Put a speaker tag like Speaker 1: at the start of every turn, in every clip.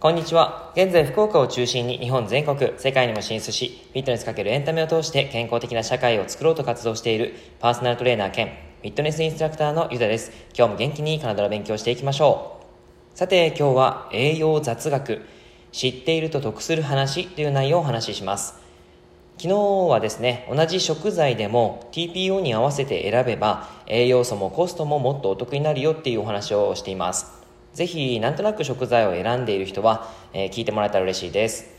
Speaker 1: こんにちは。現在、福岡を中心に日本全国、世界にも進出し、フィットネスかけるエンタメを通して健康的な社会を作ろうと活動しているパーソナルトレーナー兼フィットネスインストラクターのゆだです。今日も元気に体の勉強していきましょう。さて、今日は栄養雑学、知っていると得する話という内容をお話しします。昨日はですね、同じ食材でも TPO に合わせて選べば栄養素もコストももっとお得になるよっていうお話をしています。ぜひ、なんとなく食材を選んでいる人は、えー、聞いてもらえたら嬉しいです。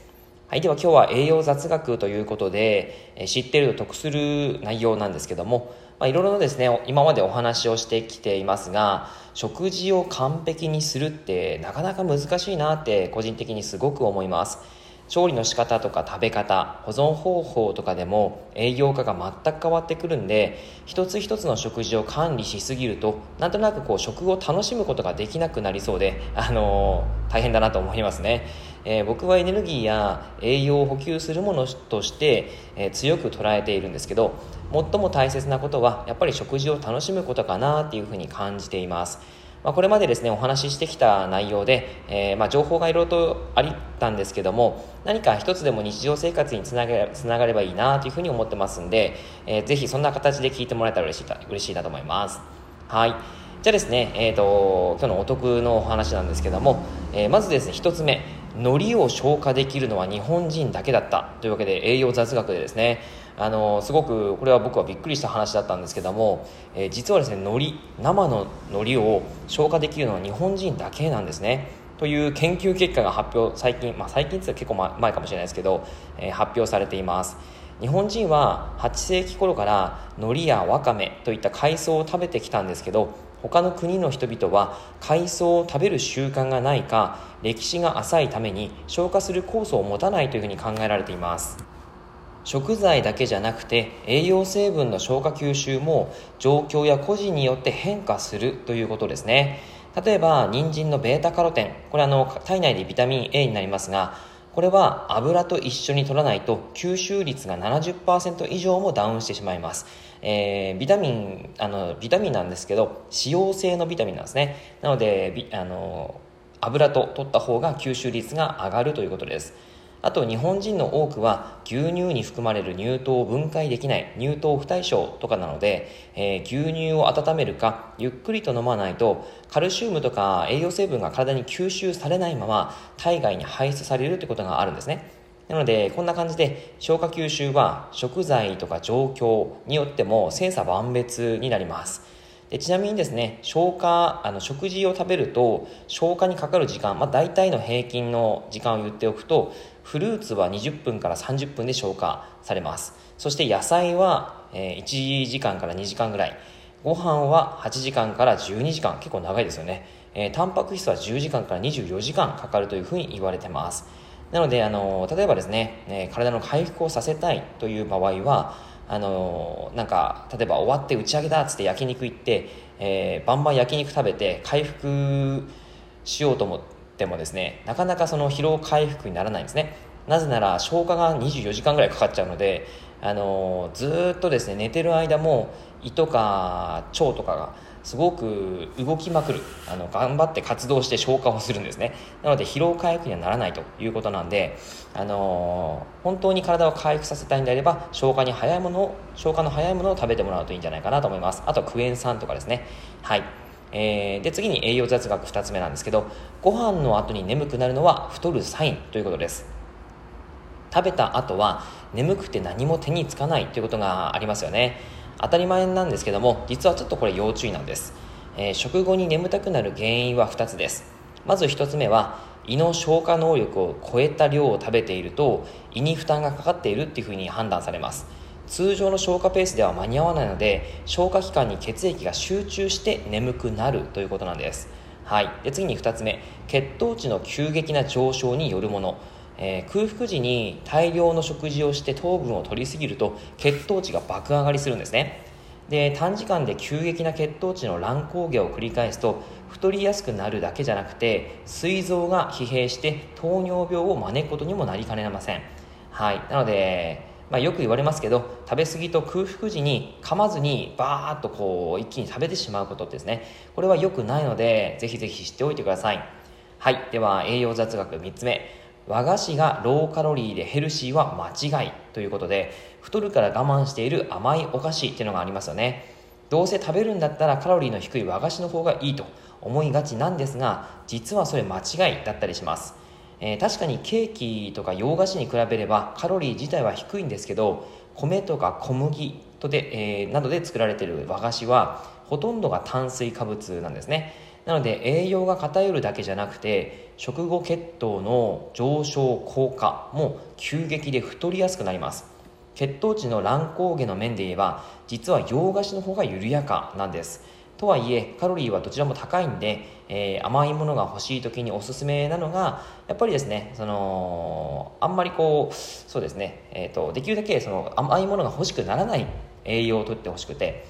Speaker 1: はい、では今日は栄養雑学ということで、えー、知ってると得する内容なんですけども、まあ、いろいろですね、今までお話をしてきていますが、食事を完璧にするってなかなか難しいなって個人的にすごく思います。調理の仕方とか食べ方保存方法とかでも営業化が全く変わってくるんで一つ一つの食事を管理しすぎるとなんとなくこう食を楽しむことができなくなりそうで、あのー、大変だなと思いますね、えー、僕はエネルギーや栄養を補給するものとして、えー、強く捉えているんですけど最も大切なことはやっぱり食事を楽しむことかなっていうふうに感じています。まあ、これまでですねお話ししてきた内容で、えー、まあ、情報がいろいろとあったんですけども何か一つでも日常生活につなげつながればいいなというふうに思ってますんで、えー、ぜひそんな形で聞いてもらえたら嬉しい嬉しいなと思います。はい。じゃあですね、えーと、今日のお得のお話なんですけども、えー、まずですね1つ目海苔を消化できるのは日本人だけだったというわけで栄養雑学でですねあのすごくこれは僕はびっくりした話だったんですけども、えー、実はですね海苔生の海苔を消化できるのは日本人だけなんですね。という研究結果が発表最近、まあ、最近って結構前かもしれないですけど、えー、発表されています。日本人は8世紀頃から海苔やわかめといった海藻を食べてきたんですけど他の国の人々は海藻を食べる習慣がないか歴史が浅いために消化する酵素を持たないというふうに考えられています。食材だけじゃなくて栄養成分の消化吸収も状況や個人によって変化するということですね。例えば人参の β カロテン。これあの体内でビタミン A になりますがこれは油と一緒に取らないと吸収率が70%以上もダウンしてしまいます、えー、ビタミンあのビタミンなんですけど脂溶性のビタミンなんですね。なのであの油と取った方が吸収率が上がるということです。あと日本人の多くは牛乳に含まれる乳糖を分解できない乳糖不対症とかなので、えー、牛乳を温めるかゆっくりと飲まないとカルシウムとか栄養成分が体に吸収されないまま体外に排出されるということがあるんですね。なのでこんな感じで消化吸収は食材とか状況によっても千差万別になります。でちなみにですね消化あの食事を食べると消化にかかる時間、まあ、大体の平均の時間を言っておくとフルーツは20分から30分で消化されます。そして野菜は、1時間から2時間ぐらい。ご飯は8時間から12時間。結構長いですよね、えー、タンパク質は10時間から24時間かかるというふうに言われてます。なのであの例えばですね、え、体の回復をさせたいという場合はあのなんか例えば終わって打ち上げだっつって焼肉行って、えー、バンバン焼肉食べて回復しようと思っててもですねなかなかその疲労回復にならないんですね。なぜなら消化が24時間ぐらいかかっちゃうのであのずっとですね寝てる間も胃とか腸とかがすごく動きまくるあの頑張って活動して消化をするんですね。なので疲労回復にはならないということなんで、あの本当に体を回復させたいんであれば消化に早いものを消化の早いものを食べてもらうといいんじゃないかなと思います。あとクエン酸とかですね。はい。えー、で次に栄養雑学2つ目なんですけどご飯の後に眠くなるのは太るサインということです。食べた後は眠くて何も手につかないということがありますよね。当たり前なんですけども実はちょっとこれ要注意なんです、えー、食後に眠たくなる原因は2つです。まず1つ目は胃の消化能力を超えた量を食べていると胃に負担がかかっているっていうふうに判断されます。通常の消化ペースでは間に合わないので消化器官に血液が集中して眠くなるということなんです。はい、で次に2つ目。血糖値の急激な上昇によるもの、えー、空腹時に大量の食事をして糖分を取りすぎると血糖値が爆上がりするんですね。で短時間で急激な血糖値の乱高下を繰り返すと太りやすくなるだけじゃなくて膵臓が疲弊して糖尿病を招くことにもなりかねません。はい。なのでまあ、よく言われますけど食べ過ぎと空腹時に噛まずにバーッとこう一気に食べてしまうことですね。これは良くないのでぜひぜひ知っておいてください。はい。では栄養雑学3つ目。和菓子がローカロリーでヘルシーは間違い。ということで太るから我慢している甘いお菓子っていうのがありますよね。どうせ食べるんだったらカロリーの低い和菓子の方がいいと思いがちなんですが実はそれ間違いだったりします。えー、確かにケーキとか洋菓子に比べればカロリー自体は低いんですけど米とか小麦とで、えー、などで作られている和菓子はほとんどが炭水化物なんですね。なので栄養が偏るだけじゃなくて食後血糖の上昇効果も急激で太りやすくなります。血糖値の乱高下の面で言えば実は洋菓子の方が緩やかなんです。とはいえカロリーはどちらも高いんで、えー、甘いものが欲しい時におすすめなのがやっぱりですねそのあんまりこうそうですね、えーと、できるだけその甘いものが欲しくならない栄養をとってほしくて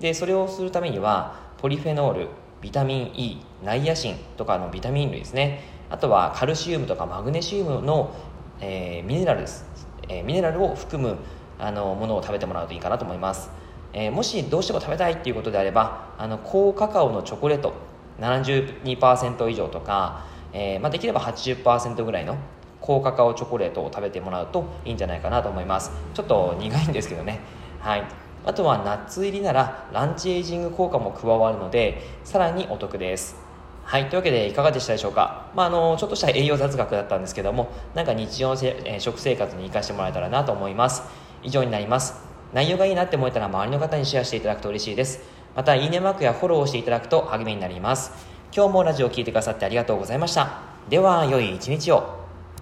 Speaker 1: でそれをするためにはポリフェノールビタミン E ナイアシンとかのビタミン類ですね。あとはカルシウムとかマグネシウムの、えー、ミネラルです、えー、ミネラルを含むあのものを食べてもらうといいかなと思います。えー、もしどうしても食べたいっていうことであればあの高カカオのチョコレート72%以上とか、えー、まあ、できれば80%ぐらいの高カカオチョコレートを食べてもらうといいんじゃないかなと思いますちょっと苦いんですけどねはいあとはナッツ入りならランチエイジング効果も加わるのでさらにお得ですはい。というわけで、いかがでしたでしょうか？まあ、あの、ちょっとした栄養雑学だったんですけども、なんか日常せ、え、食生活に活かしてもらえたらなと思います。以上になります。内容がいいなって思えたら周りの方にシェアしていただくと嬉しいです。また、いいねマークやフォローをしていただくと励みになります。今日もラジオを聴いてくださってありがとうございました。では、良い一日を。